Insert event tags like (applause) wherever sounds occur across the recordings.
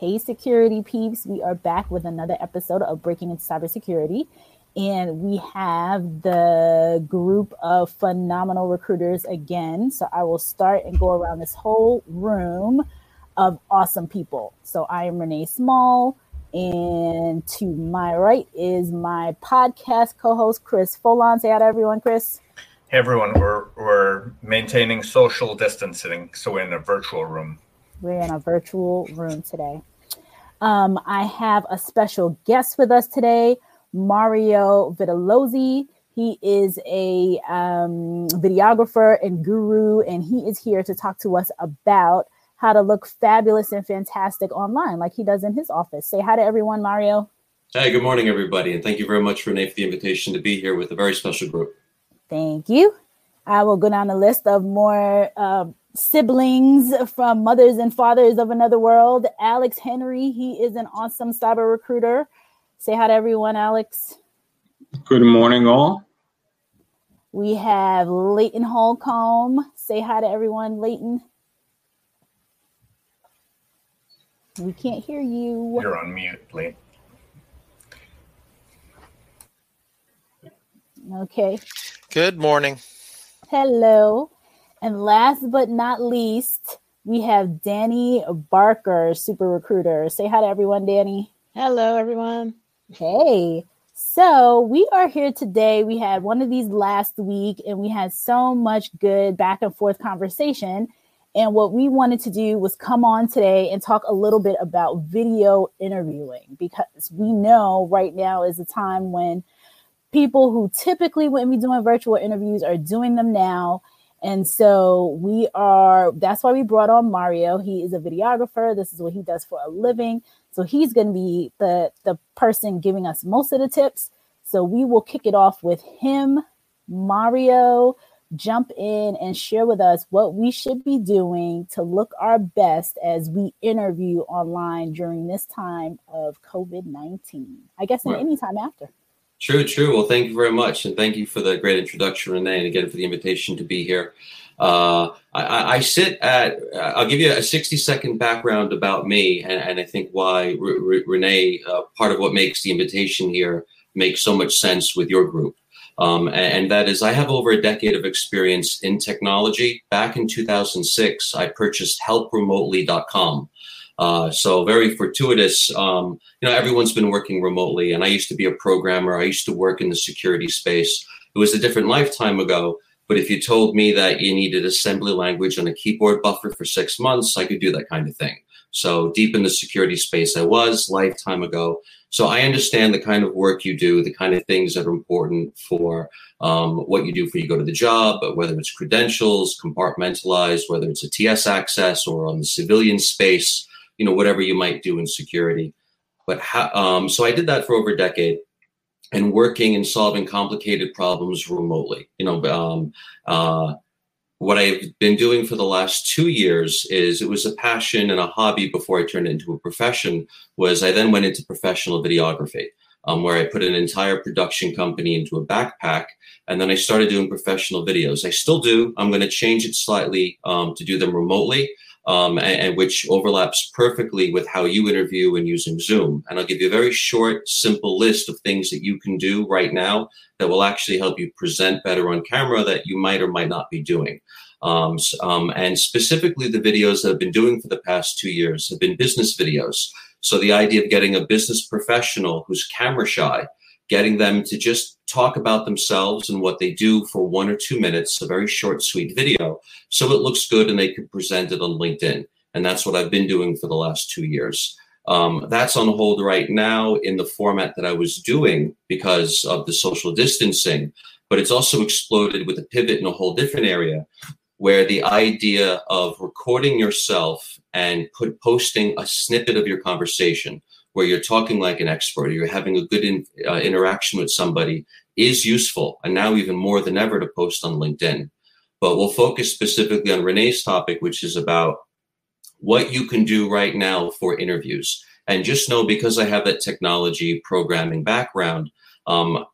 Hey, security peeps, we are back with another episode of Breaking into Cybersecurity. And we have the group of phenomenal recruiters again. So I will start and go around this whole room of awesome people. So I am Renee Small. And to my right is my podcast co host, Chris Foulon. Say hi to everyone, Chris. Hey, everyone. We're, we're maintaining social distancing. So we're in a virtual room. We're in a virtual room today. Um, I have a special guest with us today, Mario Vitellozzi. He is a um, videographer and guru, and he is here to talk to us about how to look fabulous and fantastic online, like he does in his office. Say hi to everyone, Mario. Hi, good morning, everybody, and thank you very much, Renee, for the invitation to be here with a very special group. Thank you. I will go down the list of more uh, siblings from mothers and fathers of another world. Alex Henry, he is an awesome cyber recruiter. Say hi to everyone, Alex. Good morning, all. We have Leighton Holcomb. Say hi to everyone, Leighton. We can't hear you. You're on mute, Lee. Okay. Good morning. Hello. And last but not least, we have Danny Barker, super recruiter. Say hi to everyone, Danny. Hello, everyone. Hey. So we are here today. We had one of these last week and we had so much good back and forth conversation. And what we wanted to do was come on today and talk a little bit about video interviewing because we know right now is a time when people who typically wouldn't be doing virtual interviews are doing them now. And so we are, that's why we brought on Mario. He is a videographer. This is what he does for a living. So he's going to be the, the person giving us most of the tips. So we will kick it off with him, Mario, jump in and share with us what we should be doing to look our best as we interview online during this time of COVID 19. I guess, and any time after. True, true. Well, thank you very much. And thank you for the great introduction, Renee, and again for the invitation to be here. Uh, I, I, sit at, I'll give you a 60 second background about me, and, and I think why R- R- Renee, uh, part of what makes the invitation here makes so much sense with your group. Um, and, and, that is, I have over a decade of experience in technology. Back in 2006, I purchased helpremotely.com. Uh, so very fortuitous. Um, you know, everyone's been working remotely, and I used to be a programmer. I used to work in the security space. It was a different lifetime ago. But if you told me that you needed assembly language on a keyboard buffer for six months, I could do that kind of thing. So deep in the security space, I was lifetime ago. So I understand the kind of work you do, the kind of things that are important for um, what you do for you go to the job, whether it's credentials, compartmentalized, whether it's a TS access or on the civilian space, you know, whatever you might do in security. But how, um, so I did that for over a decade and working and solving complicated problems remotely. You know, um, uh, what I've been doing for the last two years is it was a passion and a hobby before I turned it into a profession. Was I then went into professional videography, um, where I put an entire production company into a backpack, and then I started doing professional videos. I still do. I'm going to change it slightly um, to do them remotely um, and, and, which overlaps perfectly with how you interview and using Zoom. And I'll give you a very short, simple list of things that you can do right now that will actually help you present better on camera that you might or might not be doing. Um, um, and specifically, the videos that I've been doing for the past two years have been business videos. So the idea of getting a business professional who's camera shy getting them to just talk about themselves and what they do for one or two minutes, a very short, sweet video, so it looks good and they can present it on LinkedIn. And that's what I've been doing for the last two years. Um, that's on hold right now in the format that I was doing because of the social distancing, but it's also exploded with a pivot in a whole different area where the idea of recording yourself and put posting a snippet of your conversation where you're talking like an expert, you're having a good in, uh, interaction with somebody is useful. And now even more than ever to post on LinkedIn. But we'll focus specifically on Renee's topic, which is about what you can do right now for interviews. And just know because I have that technology programming background, um,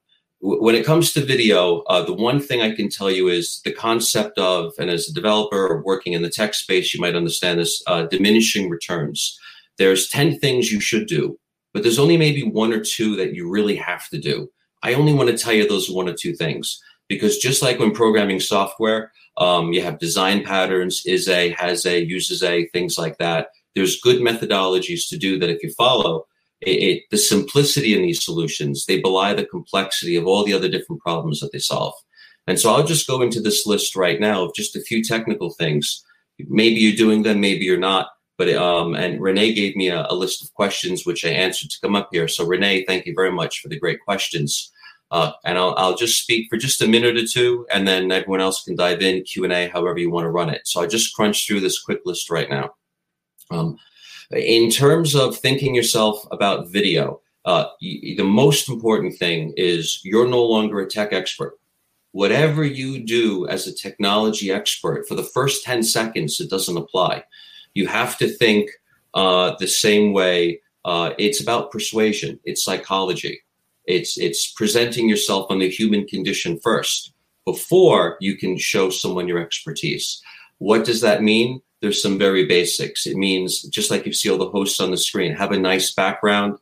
when it comes to video, uh, the one thing I can tell you is the concept of, and as a developer or working in the tech space, you might understand this uh, diminishing returns there's 10 things you should do, but there's only maybe one or two that you really have to do. I only want to tell you those one or two things because just like when programming software, um, you have design patterns, is a, has a, uses a, things like that. There's good methodologies to do that if you follow. It, it, the simplicity in these solutions, they belie the complexity of all the other different problems that they solve. And so I'll just go into this list right now of just a few technical things. Maybe you're doing them, maybe you're not. But um, and Renee gave me a, a list of questions which I answered to come up here. So Renee, thank you very much for the great questions. Uh, and I'll, I'll just speak for just a minute or two, and then everyone else can dive in Q and A, however you want to run it. So I just crunched through this quick list right now. Um, in terms of thinking yourself about video, uh, the most important thing is you're no longer a tech expert. Whatever you do as a technology expert, for the first 10 seconds, it doesn't apply. You have to think uh, the same way. Uh, it's about persuasion, it's psychology. It's, it's presenting yourself on the human condition first before you can show someone your expertise. What does that mean? there's some very basics. It means just like you see all the hosts on the screen, have a nice background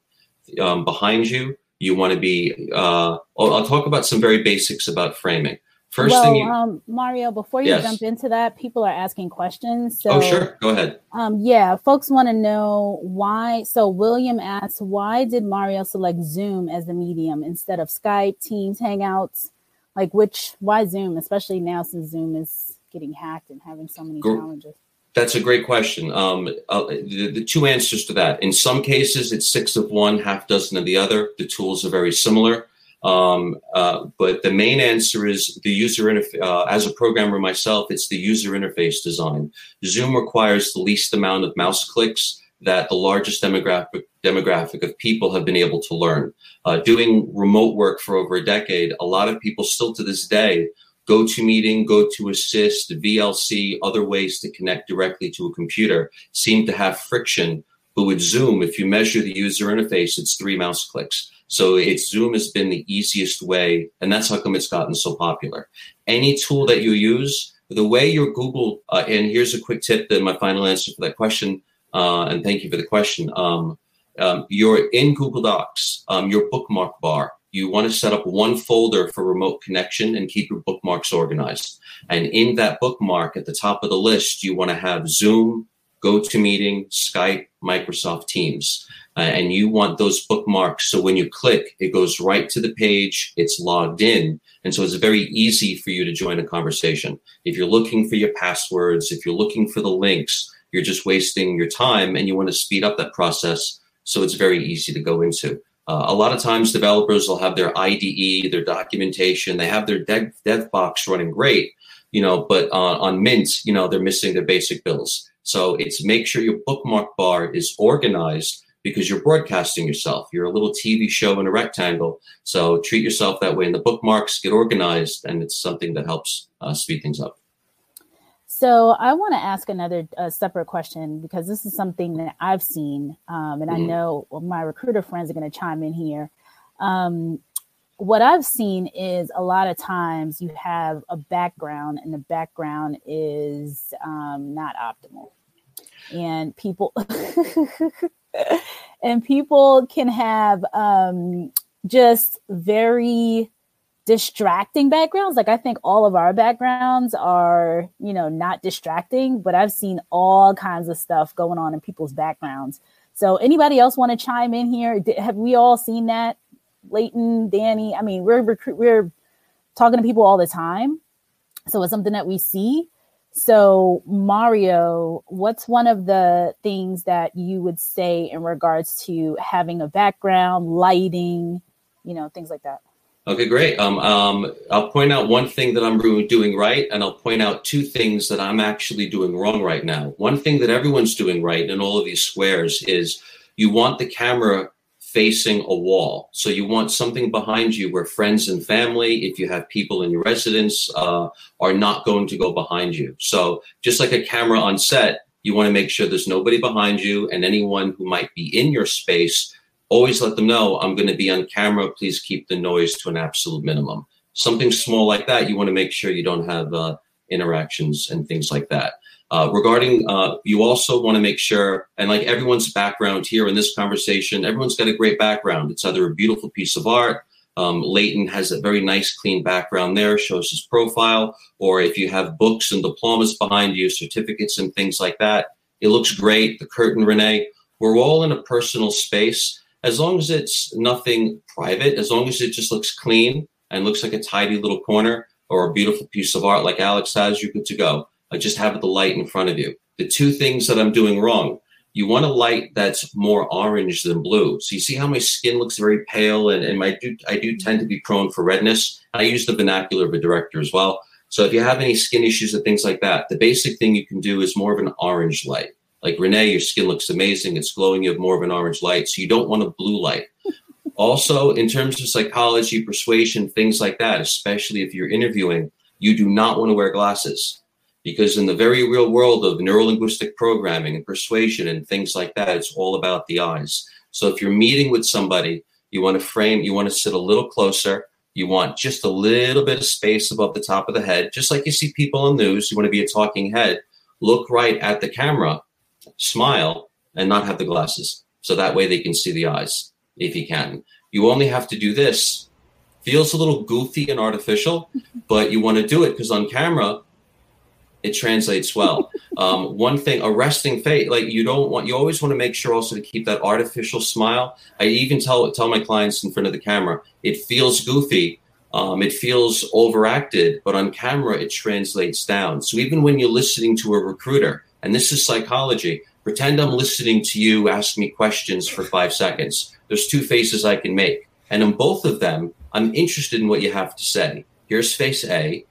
um, behind you. You want to be. Uh, I'll, I'll, talk about some very basics about framing. First well, thing, you, um, Mario, before you yes. jump into that, people are asking questions. So, oh, sure, go ahead. Um, yeah, folks want to know why. So, William asks, why did Mario select Zoom as the medium instead of Skype, Teams, Hangouts? Like, which? Why Zoom, especially now since Zoom is getting hacked and having so many challenges? That's a great question. Um, uh, the, the, two answers to that. In some cases, it's six of one, half dozen of the other. The tools are very similar. Um, uh, but the main answer is the user interface. Uh, as a programmer myself, it's the user interface design. Zoom requires the least amount of mouse clicks that the largest demographic demographic of people have been able to learn. Uh, doing remote work for over a decade, a lot of people still to this day GoToMeeting, go to assist, VNC, other ways to connect directly to a computer seem to have friction. But with Zoom, if you measure the user interface, it's three mouse clicks. So it's Zoom has been the easiest way, and that's how come it's gotten so popular. Any tool that you use, the way your Google, uh, and here's a quick tip, then my final answer for that question, uh, and thank you for the question. Um, um, you're in Google Docs, um, your bookmark bar you want to set up one folder for remote connection and keep your bookmarks organized. And in that bookmark at the top of the list, you want to have Zoom, GoToMeeting, Skype, Microsoft Teams. Uh, and you want those bookmarks. So when you click, it goes right to the page. It's logged in. And so it's very easy for you to join a conversation. If you're looking for your passwords, if you're looking for the links, you're just wasting your time and you want to speed up that process. So it's very easy to go into. Uh, a lot of times developers will have their IDE, their documentation, they have their dev, dev box running great, you know, but uh, on Mint, you know, they're missing their basic bills. So it's make sure your bookmark bar is organized because you're broadcasting yourself. You're a little TV show in a rectangle. So treat yourself that way. And the bookmarks get organized and it's something that helps uh, speed things up. So I want to ask another uh, separate question because this is something that I've seen, um, and mm-hmm. I know my recruiter friends are going to chime in here. Um, what I've seen is a lot of times you have a background, and the background is um, not optimal, and people (laughs) and people can have um, just very distracting backgrounds. Like I think all of our backgrounds are, you know, not distracting, but I've seen all kinds of stuff going on in people's backgrounds. So anybody else want to chime in here? Have we all seen that? Leighton, Danny. I mean, we're recruit we're talking to people all the time. So it's something that we see. So Mario, what's one of the things that you would say in regards to having a background, lighting, you know, things like that? Okay, great. Um, um, I'll point out one thing that I'm doing right, and I'll point out two things that I'm actually doing wrong right now. One thing that everyone's doing right in all of these squares is you want the camera facing a wall. So you want something behind you where friends and family, if you have people in your residence, uh, are not going to go behind you. So just like a camera on set, you want to make sure there's nobody behind you, and anyone who might be in your space always let them know I'm going to be on camera. Please keep the noise to an absolute minimum. Something small like that, you want to make sure you don't have uh, interactions and things like that. Uh, regarding, uh, you also want to make sure, and like everyone's background here in this conversation, everyone's got a great background. It's either a beautiful piece of art. Um, Leighton has a very nice, clean background there, shows his profile. Or if you have books and diplomas behind you, certificates and things like that, it looks great. The curtain, Renee, we're all in a personal space. As long as it's nothing private, as long as it just looks clean and looks like a tidy little corner or a beautiful piece of art like Alex has, you're good to go. I just have the light in front of you. The two things that I'm doing wrong. You want a light that's more orange than blue. So you see how my skin looks very pale, and, and my do, I do tend to be prone for redness. I use the vernacular of a director as well. So if you have any skin issues or things like that, the basic thing you can do is more of an orange light. Like Renee, your skin looks amazing. It's glowing. You have more of an orange light. So you don't want a blue light. also, in terms of psychology, persuasion, things like that, especially if you're interviewing, you do not want to wear glasses because in the very real world of neurolinguistic programming and persuasion and things like that, it's all about the eyes. So if you're meeting with somebody, you want to frame, you want to sit a little closer. You want just a little bit of space above the top of the head, just like you see people on news. You want to be a talking head. Look right at the camera, smile, and not have the glasses. So that way they can see the eyes if you can. You only have to do this. Feels a little goofy and artificial, (laughs) but you want to do it because on camera, it translates well. (laughs) Um, one thing, a resting face, like you don't want, you always want to make sure also to keep that artificial smile. I even tell tell my clients in front of the camera, it feels goofy, um, it feels overacted, but on camera it translates down. So even when you're listening to a recruiter, and this is psychology, pretend I'm listening to you ask me questions for five seconds. There's two faces I can make, and in both of them, I'm interested in what you have to say. Here's face A,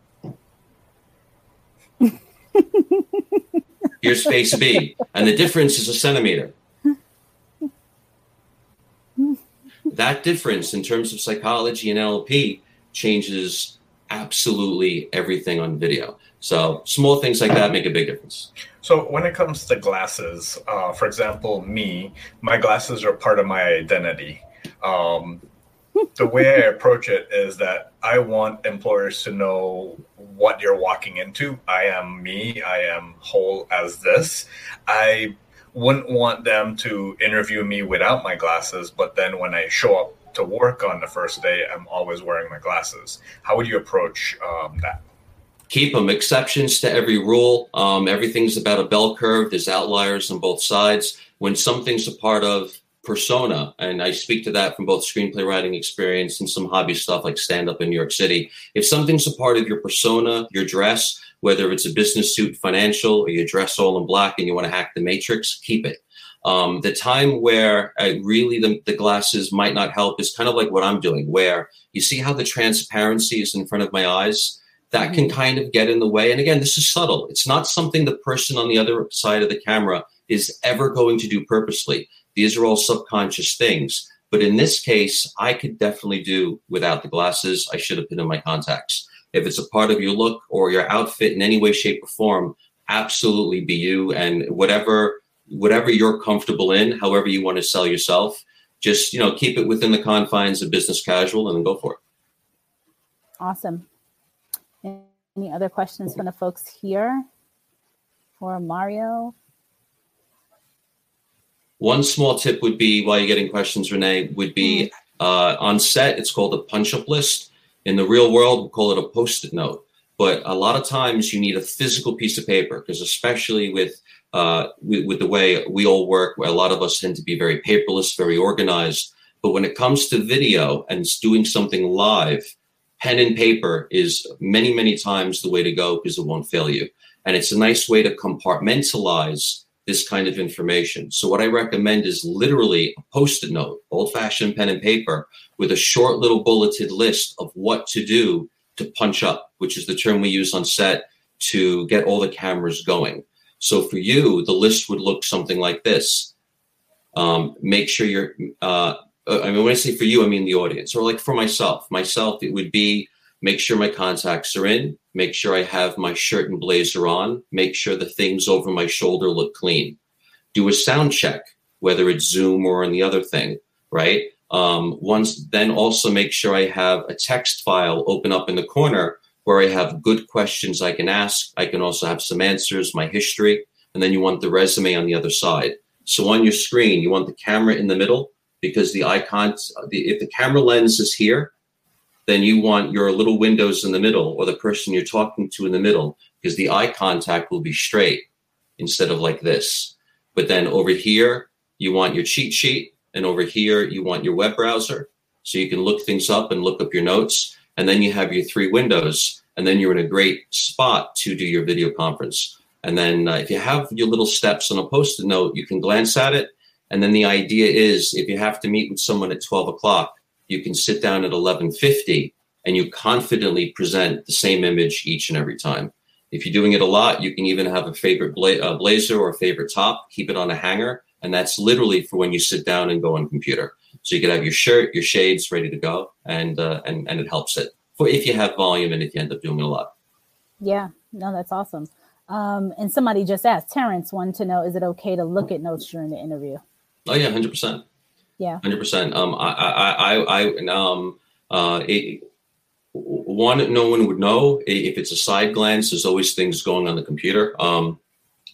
Here's face B, and the difference is a centimeter. That difference in terms of psychology and NLP changes absolutely everything on video. So small things like that make a big difference. So when it comes to glasses, uh, for example, me, my glasses are part of my identity. Um, the way I approach it is that I want employers to know what you're walking into. I am me. I am whole as this. I wouldn't want them to interview me without my glasses, but then when I show up to work on the first day, I'm always wearing my glasses. How would you approach um, that? Keep them exceptions to every rule. Um, everything's about a bell curve. There's outliers on both sides. When something's a part of persona. And i speak to that from both screenplay writing experience and some hobby stuff like stand up in new york city. If something's a part of your persona your dress whether it's a business suit financial or you dress all in black and you want to hack the matrix keep it. Um, the time where I really the, the glasses might not help is kind of like what i'm doing where you see how the transparency is in front of my eyes? That can mm-hmm. kind of get in the way. And again this is subtle. It's not something the person on the other side of the camera is ever going to do purposely these are all subconscious things. But in this case, I could definitely do without the glasses. I should have put in my contacts. If it's a part of your look or your outfit in any way, shape, or form, absolutely be you and whatever whatever you're comfortable in, however you want to sell yourself, just you know, keep it within the confines of business casual and then go for it. Awesome. Any other questions from the folks here for Mario? One small tip would be while you're getting questions, Renee, would be mm-hmm. uh, on set, it's called a punch up list. In the real world, we call it a post it note. But a lot of times you need a physical piece of paper because, especially with, uh, with, with the way we all work, where a lot of us tend to be very paperless, very organized. But when it comes to video and doing something live, pen and paper is many, many times the way to go because it won't fail you. And it's a nice way to compartmentalize this kind of information. So what I recommend is literally a post-it note, old-fashioned pen and paper, with a short little bulleted list of what to do to punch up, which is the term we use on set to get all the cameras going. So for you, the list would look something like this. Um, make sure you're, uh, I mean, when I say for you, I mean the audience, or like for myself. Myself, it would be make sure my contacts are in, make sure I have my shirt and blazer on, make sure the things over my shoulder look clean. Do a sound check, whether it's Zoom or on the other thing, right? Um, once then also make sure I have a text file open up in the corner where I have good questions I can ask. I can also have some answers, my history, and then you want the resume on the other side. So on your screen, you want the camera in the middle because the icons, the, if the camera lens is here, then you want your little windows in the middle or the person you're talking to in the middle because the eye contact will be straight instead of like this. But then over here, you want your cheat sheet, and over here, you want your web browser. So you can look things up and look up your notes. And then you have your three windows, and then you're in a great spot to do your video conference. And then uh, if you have your little steps on a post it note, you can glance at it. And then the idea is if you have to meet with someone at 12 o'clock, you can sit down at 1150 and you confidently present the same image each and every time. If you're doing it a lot, you can even have a favorite bla- uh, blazer or a favorite top, keep it on a hanger. And that's literally for when you sit down and go on computer. So you can have your shirt, your shades ready to go, and uh, and and it helps it for if you have volume and if you end up doing it a lot. Yeah, no, that's awesome. Um, and somebody just asked, Terrence wanted to know, is it okay to look at notes during the interview? Oh yeah, hundred percent. Yeah, hundred percent. Um, I, I, I, I, um, uh, it, one, no one would know if it's a side glance. There's always things going on the computer. Um,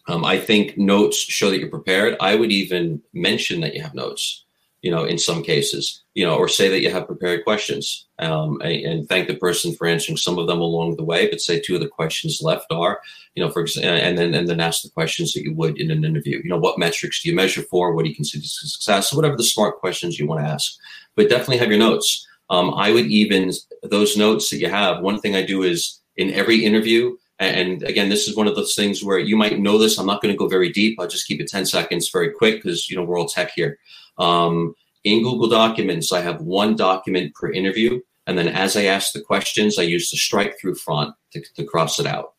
um, I think notes show that you're prepared. I would even mention that you have notes you know, in some cases, you know, or say that you have prepared questions um, and, thank the person for answering some of them along the way. But say two of the questions left are, you know, for example, and then and then ask the questions that you would in an interview. You know, what metrics do you measure for? What do you consider success? Whatever the smart questions you want to ask, but definitely have your notes. Um, I would even those notes that you have. One thing I do is in every interview. And again, this is one of those things where you might know this. I'm not going to go very deep. I'll just keep it 10 seconds very quick because, you know, we're all tech here. Um, in Google Documents, I have one document per interview. And then as I ask the questions, I use the strike through font to, to cross it out.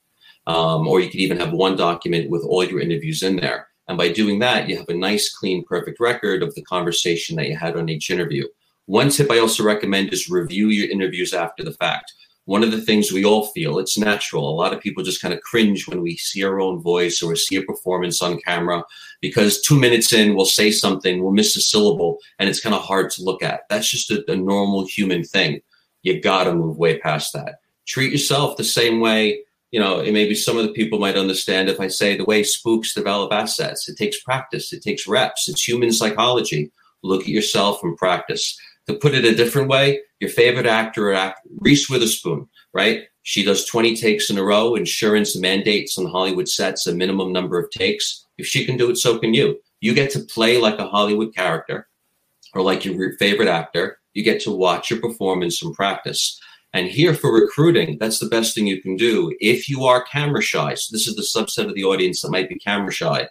Um, or you could even have one document with all your interviews in there. And by doing that, you have a nice, clean, perfect record of the conversation that you had on each interview. One tip I also recommend is review your interviews after the fact one of the things we all feel it's natural. A lot of people just kind of cringe when we see our own voice or see a performance on camera because two minutes in we'll say something we'll miss a syllable and it's kind of hard to look at. That's just a, a normal human thing. You gotta move way past that. Treat yourself the same way you know maybe some of the people might understand if i say the way spooks develop assets. It takes practice. It takes reps. It's human psychology. Look at yourself and practice to put it a different way, your favorite actor or act, Reese Witherspoon, right? She does 20 takes in a row. Insurance mandates on Hollywood sets a minimum number of takes. If she can do it, so can you. You get to play like a Hollywood character or like your favorite actor. You get to watch your performance and practice. And here for recruiting, that's the best thing you can do. If you are camera shy, so this is the subset of the audience that might be camera shy,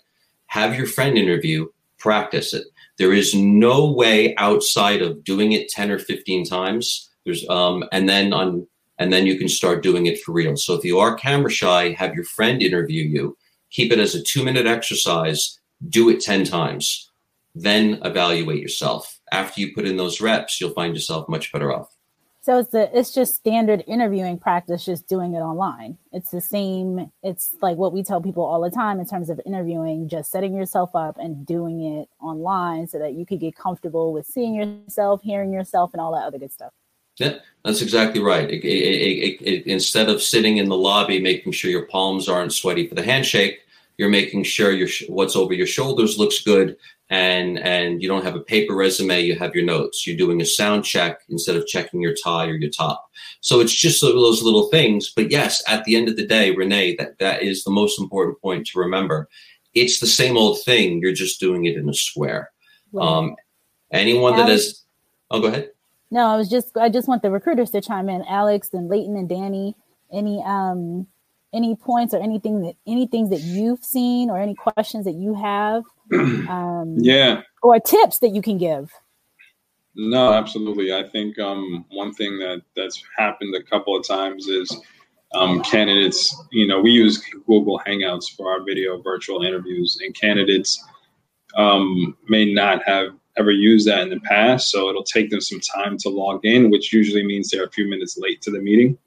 have your friend interview, practice it. There is no way outside of doing it 10 or 15 times. There's um and then on and then you can start doing it for real. So if you are camera shy, have your friend interview you. Keep it as a 2-minute exercise. Do it 10 times. Then evaluate yourself. After you put in those reps, you'll find yourself much better off. So it's the it's just standard interviewing practice, just doing it online. It's the same. It's like what we tell people all the time in terms of interviewing, just setting yourself up and doing it online so that you could get comfortable with seeing yourself, hearing yourself, and all that other good stuff. Yeah, that's exactly right. It, it, it, instead of sitting in the lobby making sure your palms aren't sweaty for the handshake, you're making sure your what's over your shoulders looks good and and you don't have a paper resume you have your notes. You're doing a sound check instead of checking your tie or your top. So it's just those little things. But yes at the end of the day renee that that is the most important point to remember. It's the same old thing. You're just doing it in a square. Right. um anyone alex, that is oh go ahead. No i was just i just want the recruiters to chime in. Alex and leighton and danny any um any points or anything that any things that you've seen or any questions that you have (clears throat) um, yeah. or tips that you can give? No absolutely. I think um, one thing that that's happened a couple of times is um, candidates you know we use google hangouts for our video virtual interviews and candidates um, may not have ever used that in the past so it'll take them some time to log in which usually means they're a few minutes late to the meeting.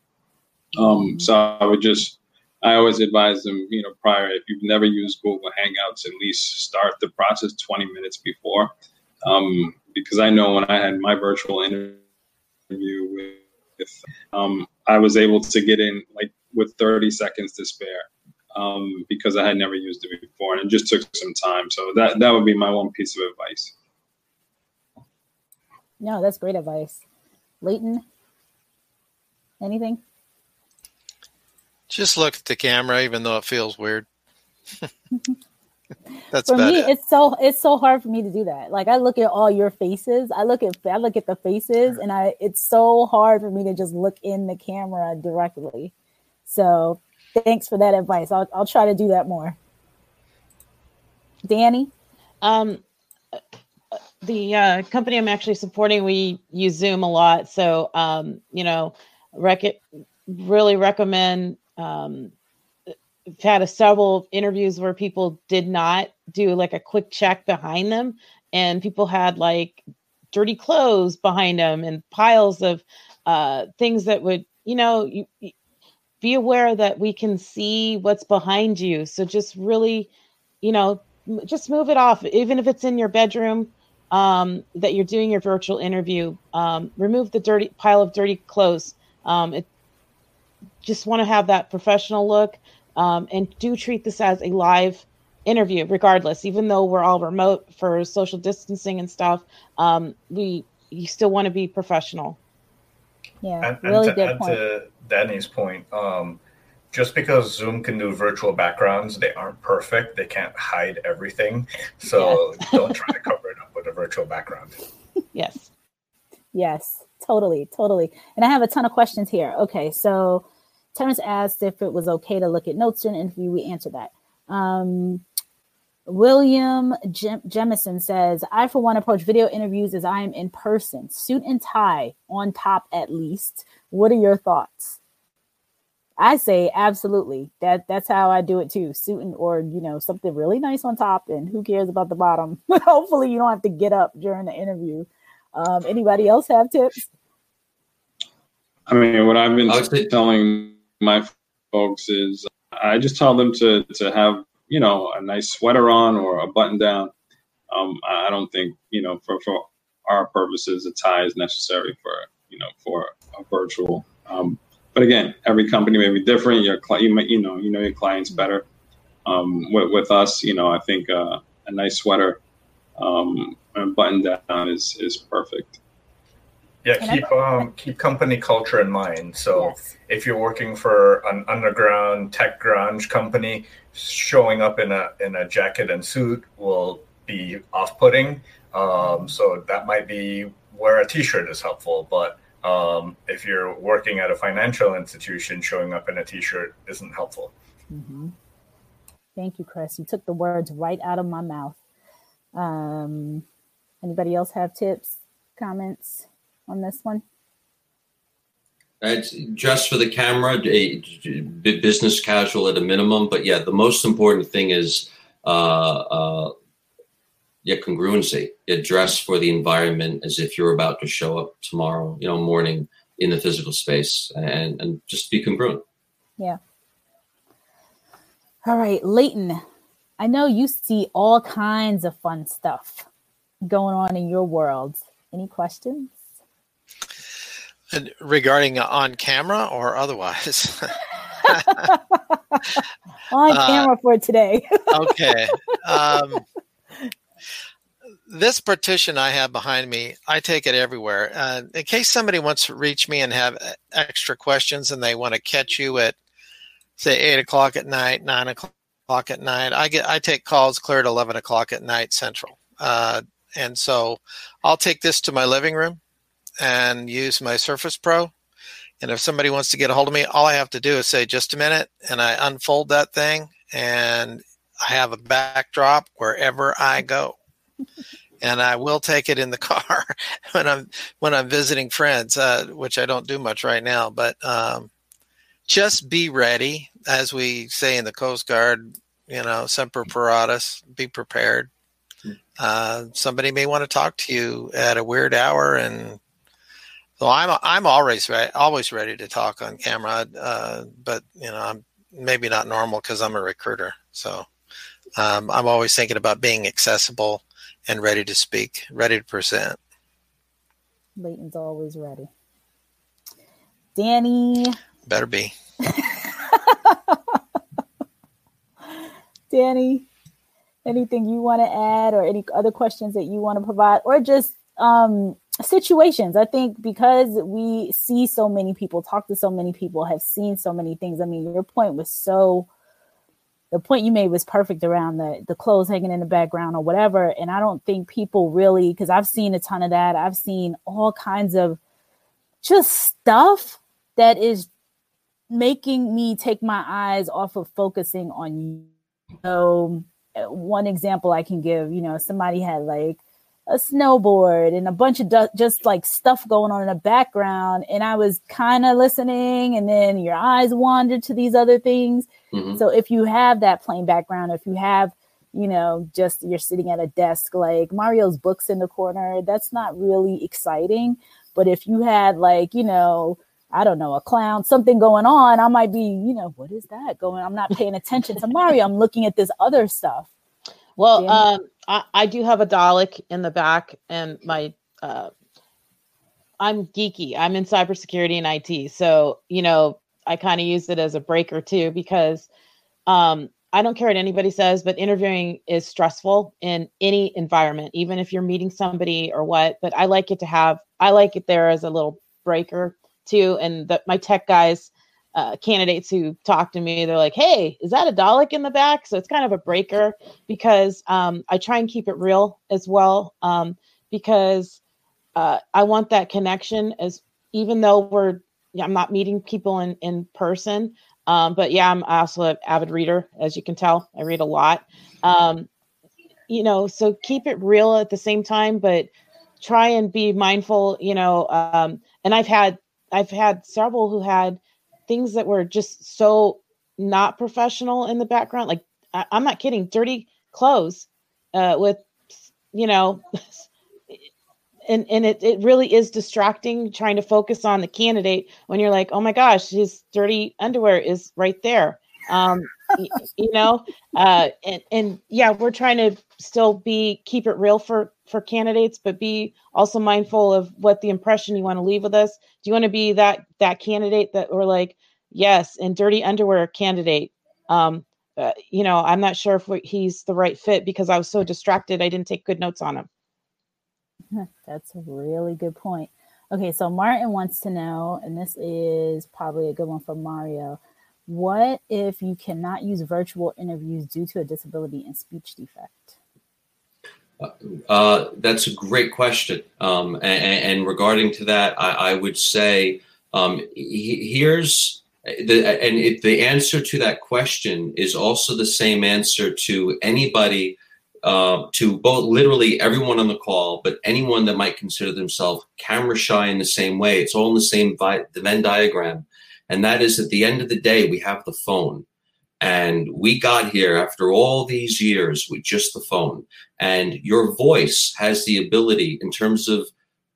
Um, so i would just I always advise them, you know, prior, if you've never used Google Hangouts, at least start the process 20 minutes before. Um, because I know when I had my virtual interview with, um, I was able to get in like with 30 seconds to spare um, because I had never used it before, and it just took some time. So that that would be my one piece of advice. No, that's great advice. Leighton, anything? Just look at the camera, even though it feels weird. (laughs) That's for me. It. It's so it's so hard for me to do that. Like I look at all your faces. I look at I look at the faces, and I it's so hard for me to just look in the camera directly. So thanks for that advice. I'll I'll try to do that more. Danny, um, the uh, company I'm actually supporting, we use Zoom a lot. So um, you know, rec- really recommend um had a several interviews where people did not do like a quick check behind them and people had like dirty clothes behind them and piles of uh, things that would you know you, be aware that we can see what's behind you. So just really you know just move it off. Even if it's in your bedroom um, that you're doing your virtual interview um, remove the dirty pile of dirty clothes. Um, it just want to have that professional look um, and do treat this as a live interview regardless. Even though we're all remote for social distancing and stuff um, we you still want to be professional. Yeah and, really and to, good point. to danny's point um, just because zoom can do virtual backgrounds they aren't perfect. They can't hide everything. So yes. don't try to cover it up with a virtual background. (laughs) Yes. Yes totally totally and i have a ton of questions here okay so Terrence asked if it was okay to look at notes during the interview. We answered that. Um, William Jem- Jemison says, I, for one, approach video interviews as I am in person, suit and tie on top at least. What are your thoughts? I say absolutely. That that's how I do it too. Suit and or you know something really nice on top, and who cares about the bottom? (laughs) Hopefully, you don't have to get up during the interview. Um, anybody else have tips? I mean, what I've been telling my folks is I just tell them to to have you know a nice sweater on or a button down. Um, I don't think you know for for our purposes a tie is necessary for you know for a virtual. Um, but again, every company may be different. Your cli- you, may, you know you know your clients better. Um, with, with us, you know, I think uh, a nice sweater um, button down is is perfect. Yeah, keep um, keep company culture in mind. So yes. if you're working for an underground tech grunge company, showing up in a in a jacket and suit will be off-putting. Um, so that might be where a t-shirt is helpful. But um, if you're working at a financial institution, showing up in a t-shirt isn't helpful. Mm-hmm. Thank you, Chris. You took the words right out of my mouth. Um, anybody else have tips, comments? on this one? It's just for the camera, a, business casual at a minimum. But yeah, the most important thing is uh, uh, yeah, congruency. You dress for the environment as if you're about to show up tomorrow, you know, morning in the physical space, and and just be congruent. Yeah. All right, Leighton. I know you see all kinds of fun stuff going on in your world. Any questions? And regarding on camera or otherwise? (laughs) on uh, camera uh, for today. (laughs) okay. Um, this partition I have behind me, I take it everywhere. Uh, in case somebody wants to reach me and have extra questions and they want to catch you at, say, eight o'clock at night, nine o'clock at night, I get I take calls clear at eleven o'clock at night central. Uh, and so I'll take this to my living room and use my Surface Pro. And if somebody wants to get a hold of me, all I have to do is say, just a minute, and I unfold that thing, and I have a backdrop wherever I go. (laughs) and I will take it in the (laughs) car when I'm when I'm visiting friends, uh, which I don't do much right now. But um, just be ready, as we say in the Coast Guard. You know, semper paratus. Be prepared. Hmm. Uh, somebody may want to talk to you at a weird hour, and so I'm I'm always ready, always ready to talk on camera, uh, but you know I'm maybe not normal because I'm a recruiter. So um, I'm always thinking about being accessible and ready to speak, ready to present. Leighton's always ready. Danny. Better be. (laughs) Danny, anything you want to add or any other questions that you want to provide or just um, situations? I think because we see so many people, talk to so many people, have seen so many things. I mean, your point was so the point you made was perfect around the the clothes hanging in the background or whatever and i don't think people really because i've seen a ton of that i've seen all kinds of just stuff that is making me take my eyes off of focusing on you so one example i can give you know somebody had like a snowboard and a bunch of du- just like stuff going on in the background and i was kind of listening and then your eyes wandered to these other things mm-hmm. so if you have that plain background if you have you know just you're sitting at a desk like mario's books in the corner that's not really exciting but if you had like you know I don't know, a clown, something going on, I might be, you know, what is that going? I'm not paying attention to Mario. I'm looking at this other stuff. Well, um, I, I do have a Dalek in the back, and my uh, I'm geeky. I'm in cybersecurity and IT, so you know I kind of use it as a breaker too because um, I don't care what anybody says, but interviewing is stressful in any environment, even if you're meeting somebody or what. But I like it to have I like it there as a little breaker too, and my tech guys uh, candidates who talk to me, they're like, "Hey, is that a Dalek in the back?" So it's kind of a breaker because um, I try and keep it real as well um, because uh, I want that connection. As even though we're, I'm not meeting people in in person, um, but yeah, I'm also an avid reader, as you can tell. I read a lot. Um, you know, so keep it real at the same time, but try and be mindful. You know, um, and I've had I've had several who had things that were just so not professional in the background. Like I, am not kidding, dirty clothes uh, with you know, (laughs) and and it it really is distracting trying to focus on the candidate when you're like, oh my gosh, his dirty underwear is right there. Um, you know, uh, and and yeah, we're trying to still be keep it real for for candidates, but be also mindful of what the impression you want to leave with us. Do you want to be that that candidate that we're like, yes, and dirty underwear candidate? Um, uh, you know, I'm not sure if he's the right fit because I was so distracted. I didn't take good notes on him. (laughs) That's a really good point. Okay, so Martin wants to know, and this is probably a good one for Mario. What if you cannot use virtual interviews due to a disability and speech defect? Uh, that's a great question. Um, and, and, regarding to that, I, I would say um, he, here's the and it, the answer to that question is also the same answer to anybody, uh, to both literally everyone on the call, but anyone that might consider themselves camera shy in the same way. It's all in the same vi- the Venn diagram, and that is at the end of the day, we have the phone. And we got here after all these years with just the phone. And your voice has the ability, in terms of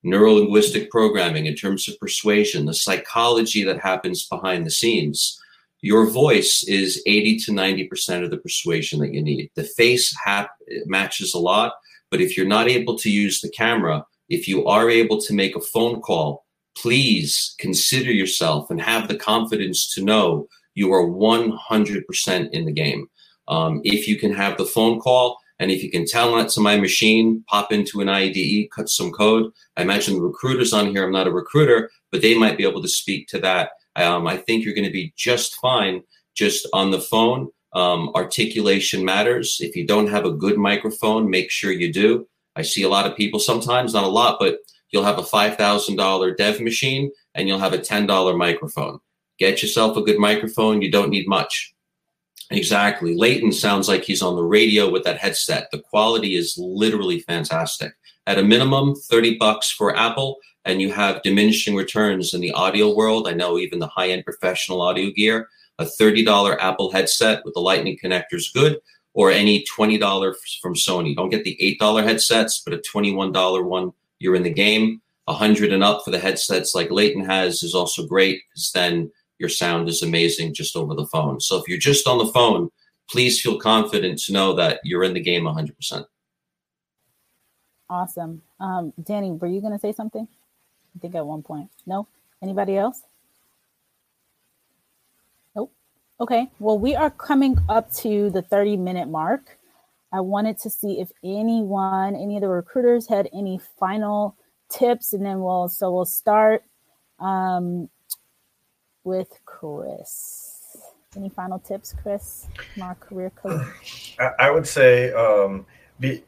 neurolinguistic programming, in terms of persuasion, the psychology that happens behind the scenes. Your voice is 80 to 90% of the persuasion that you need. The face hap- matches a lot, but if you're not able to use the camera, if you are able to make a phone call, please consider yourself and have the confidence to know you are 100% in the game. Um, if you can have the phone call and if you can tell that to my machine, pop into an IDE, cut some code. I imagine the recruiters on here, I'm not a recruiter, but they might be able to speak to that. Um, I think you're going to be just fine just on the phone. Um, articulation matters. If you don't have a good microphone, make sure you do. I see a lot of people sometimes, not a lot, but you'll have a $5,000 dev machine and you'll have a $10 microphone. Get yourself a good microphone. You don't need much. Exactly. Leighton sounds like he's on the radio with that headset. The quality is literally fantastic. At a minimum, 30 bucks for Apple, and you have diminishing returns in the audio world. I know even the high end professional audio gear, a $30 Apple headset with the lightning connector is good, or any $20 from Sony. Don't get the $8 headsets, but a $21 one, you're in the game. 100 and up for the headsets like Leighton has is also great because then your sound is amazing just over the phone. So if you're just on the phone, please feel confident to know that you're in the game 100%. Awesome. Um, Danny, were you going to say something? I think at one point. No? Anybody else? Nope. Okay, well, we are coming up to the 30 minute mark. I wanted to see if anyone, any of the recruiters had any final tips, and then we'll, so we'll start um, with Chris. Any final tips, Chris, from our career coach? (sighs) I would say um, be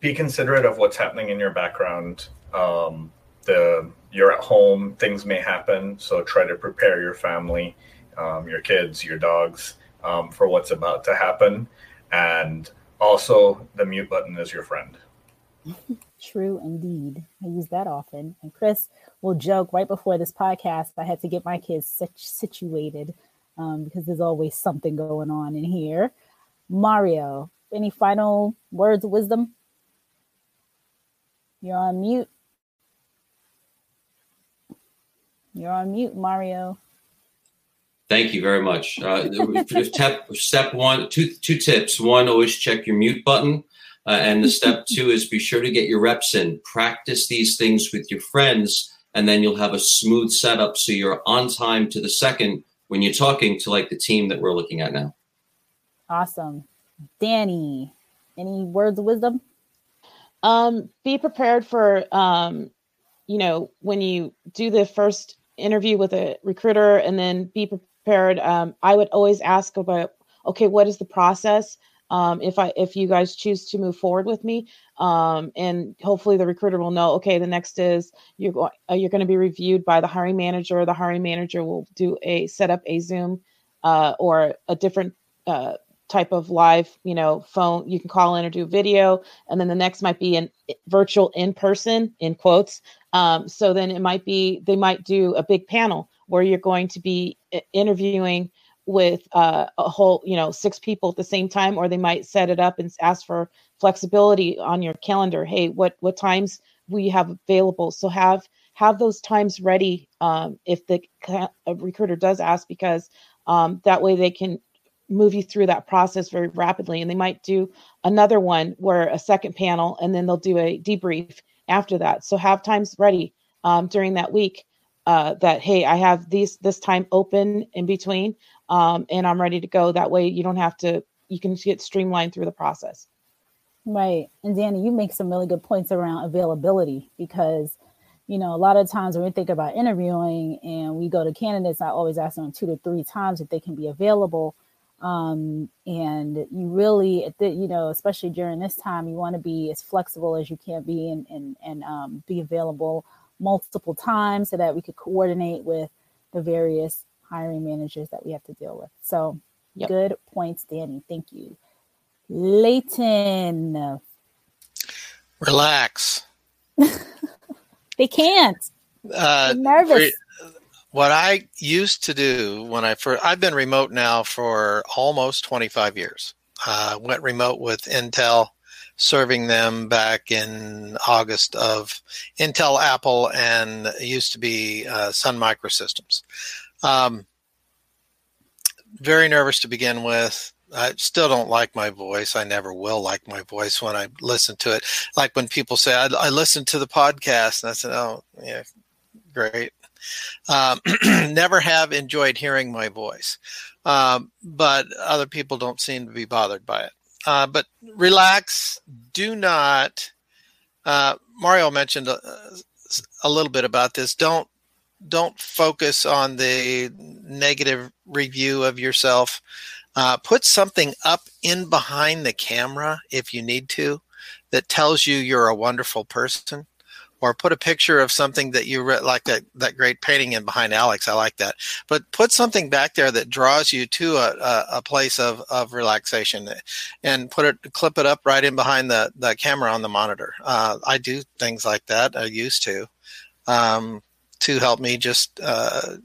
be considerate of what's happening in your background. Um, the you're at home, things may happen, so try to prepare your family um, your kids, your dogs, um, for what's about to happen. And also, the mute button is your friend. (laughs) True indeed. I use that often. And Chris will joke right before this podcast, I had to get my kids situated um, because there's always something going on in here. Mario, any final words of wisdom? You're on mute. You're on mute, Mario. Thank you very much. Uh, step, step one, two, two tips. One, always check your mute button. Uh, and the (laughs) step two is be sure to get your reps in. Practice these things with your friends, and then you'll have a smooth setup so you're on time to the second when you're talking to like the team that we're looking at now. Awesome. Danny, any words of wisdom? Um, be prepared for um, you know, when you do the first interview with a recruiter and then be prepared prepared. Um, I would always ask about, okay, what is the process? Um, if I if you guys choose to move forward with me, um, and hopefully the recruiter will know. Okay, the next is you're going uh, you're going to be reviewed by the hiring manager. The hiring manager will do a set up a Zoom uh, or a different uh, type of live, you know, phone. You can call in or do video, and then the next might be an virtual in person in quotes. Um, so then it might be they might do a big panel where you're going to be interviewing with uh, a whole, you know, six people at the same time, or they might set it up and ask for flexibility on your calendar. Hey, what what times we have available? So have have those times ready um, if the recruiter does ask, because um, that way they can move you through that process very rapidly. And they might do another one where a second panel, and then they'll do a debrief after that. So have times ready um, during that week uh, that hey i have these this time open in between um, and i'm ready to go. That way you don't have to you can get streamlined through the process. Right. And danny you make some really good points around availability because you know a lot of times when we think about interviewing and we go to candidates i always ask them two to three times if they can be available. Um, and you really you know especially during this time you want to be as flexible as you can be and and, and um, be available multiple times so that we could coordinate with the various hiring managers that we have to deal with. So yep. good points, Danny. Thank you. Leighton. Relax. (laughs) they can't. Uh, nervous. Re- what I used to do when I first, I've been remote now for almost 25 years. Uh, went remote with Intel serving them back in August of Intel, Apple, and used to be uh, Sun Microsystems. Um, very nervous to begin with. I still don't like my voice. I never will like my voice when I listen to it. Like when people say, I, I listened to the podcast, and I said, oh, yeah, great. Um, (clears throat) never have enjoyed hearing my voice, um, but other people don't seem to be bothered by it. Uh, but relax. Do not. Uh, Mario mentioned a, a, little bit about this. Don't don't focus on the negative review of yourself. Uh, put something up in behind the camera if you need to that tells you you're a wonderful person or put a picture of something that you re- like that, that great painting in behind Alex. I like that. But put something back there that draws you to a, a, a, place of, of relaxation and put it, clip it up right in behind the, the camera on the monitor. Uh, I do things like that. I used to, um, to help me just, uh,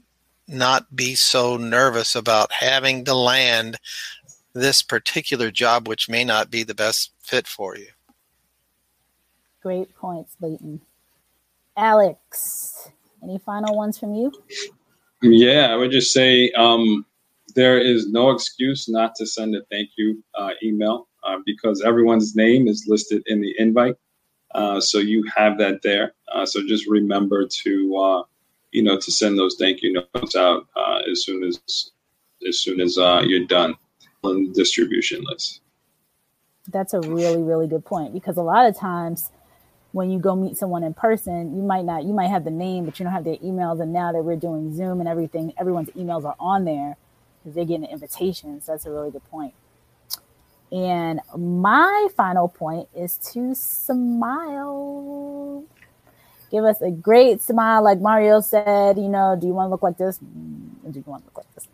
not be so nervous about having to land this particular job, which may not be the best fit for you. Great points, Leighton. Alex, any final ones from you? Yeah, I would just say um, there is no excuse not to send a thank you uh, email uh, because everyone's name is listed in the invite. Uh, so you have that there. Uh, so just remember to, uh, you know, to send those thank you notes out uh, as soon as as soon as uh, you're done on the distribution list. That's a really, really good point because a lot of times when you go meet someone in person, you might not, you might have the name, but you don't have their emails. And now that we're doing Zoom and everything, everyone's emails are on there because they're getting invitations. That's a really good point. And my final point is to smile. Give us a great smile, like Mario said. You know, do you want to look like this? Mm, do you want to look like this?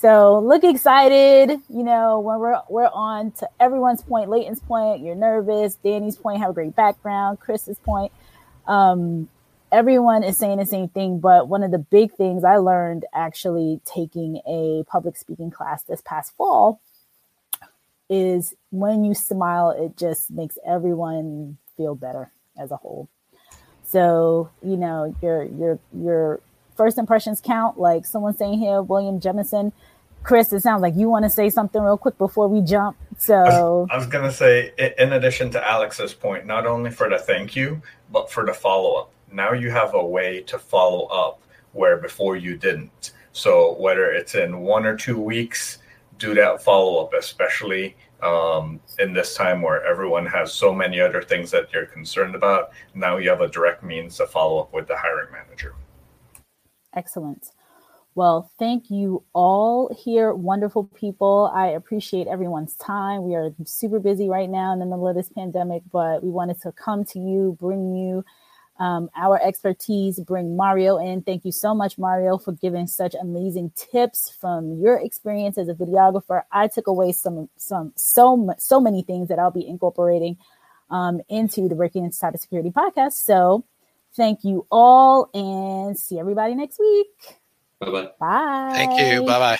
So look excited. You know, when we're we're on to everyone's point, Leighton's point, you're nervous, Danny's point, have a great background, Chris's point. Um, everyone is saying the same thing, but one of the big things I learned actually taking a public speaking class this past fall is when you smile, it just makes everyone feel better as a whole. So, you know, your your your first impressions count. Like someone saying here, William Jemison. Chris, it sounds like you want to say something real quick before we jump. So I was, was going to say, in addition to Alex's point, not only for the thank you, but for the follow up. Now you have a way to follow up where before you didn't. So whether it's in one or two weeks, do that follow up, especially um, in this time where everyone has so many other things that you're concerned about. Now you have a direct means to follow up with the hiring manager. Excellent. Well, thank you all here, wonderful people. I appreciate everyone's time. We are super busy right now in the middle of this pandemic, but we wanted to come to you, bring you um, our expertise, bring Mario in. Thank you so much, Mario, for giving such amazing tips from your experience as a videographer. I took away some, some, so, so many things that I'll be incorporating um, into the Breaking into Cybersecurity podcast. So, thank you all, and see everybody next week. Bye bye. Bye. Thank you. Bye bye.